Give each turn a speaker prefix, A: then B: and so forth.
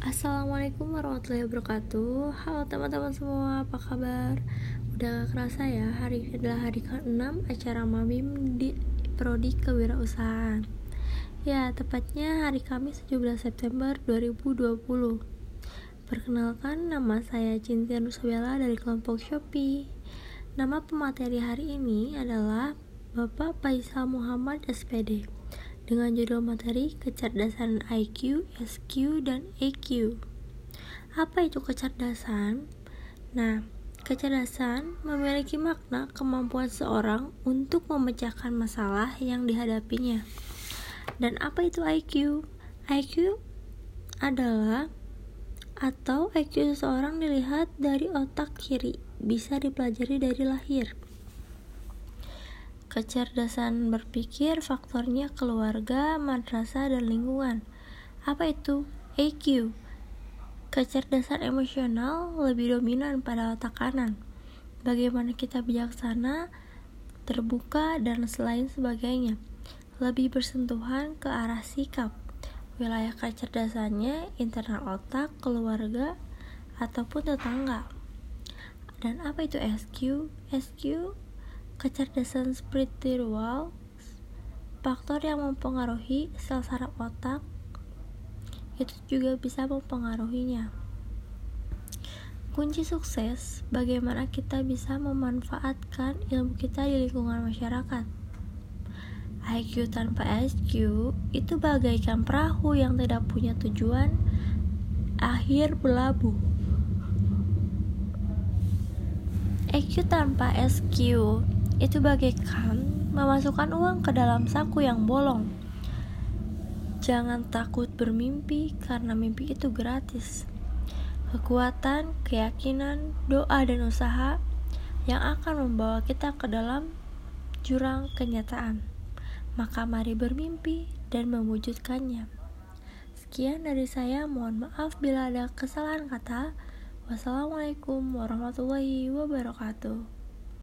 A: Assalamualaikum warahmatullahi wabarakatuh. Halo teman-teman semua, apa kabar? Udah gak kerasa ya, hari ini adalah hari ke-6 acara Mabim di Prodi Kewirausahaan. Ya, tepatnya hari Kamis 17 September 2020 Perkenalkan, nama saya Cintia Nusabella dari kelompok Shopee. Nama pemateri hari ini adalah Bapak Faisal Muhammad SPD dengan judul materi kecerdasan IQ, SQ, dan EQ. Apa itu kecerdasan? Nah, kecerdasan memiliki makna kemampuan seorang untuk memecahkan masalah yang dihadapinya. Dan apa itu IQ? IQ adalah atau IQ seseorang dilihat dari otak kiri, bisa dipelajari dari lahir. Kecerdasan berpikir faktornya keluarga, madrasah, dan lingkungan. Apa itu? EQ. Kecerdasan emosional lebih dominan pada otak kanan. Bagaimana kita bijaksana, terbuka, dan selain sebagainya. Lebih bersentuhan ke arah sikap. Wilayah kecerdasannya internal otak, keluarga, ataupun tetangga. Dan apa itu SQ? SQ kecerdasan spiritual faktor yang mempengaruhi sel saraf otak itu juga bisa mempengaruhinya. Kunci sukses bagaimana kita bisa memanfaatkan ilmu kita di lingkungan masyarakat. IQ tanpa SQ itu bagaikan perahu yang tidak punya tujuan akhir berlabuh. EQ tanpa SQ itu bagaikan memasukkan uang ke dalam saku yang bolong. Jangan takut bermimpi karena mimpi itu gratis. Kekuatan, keyakinan, doa, dan usaha yang akan membawa kita ke dalam jurang kenyataan. Maka mari bermimpi dan mewujudkannya. Sekian dari saya, mohon maaf bila ada kesalahan kata. Wassalamualaikum warahmatullahi wabarakatuh.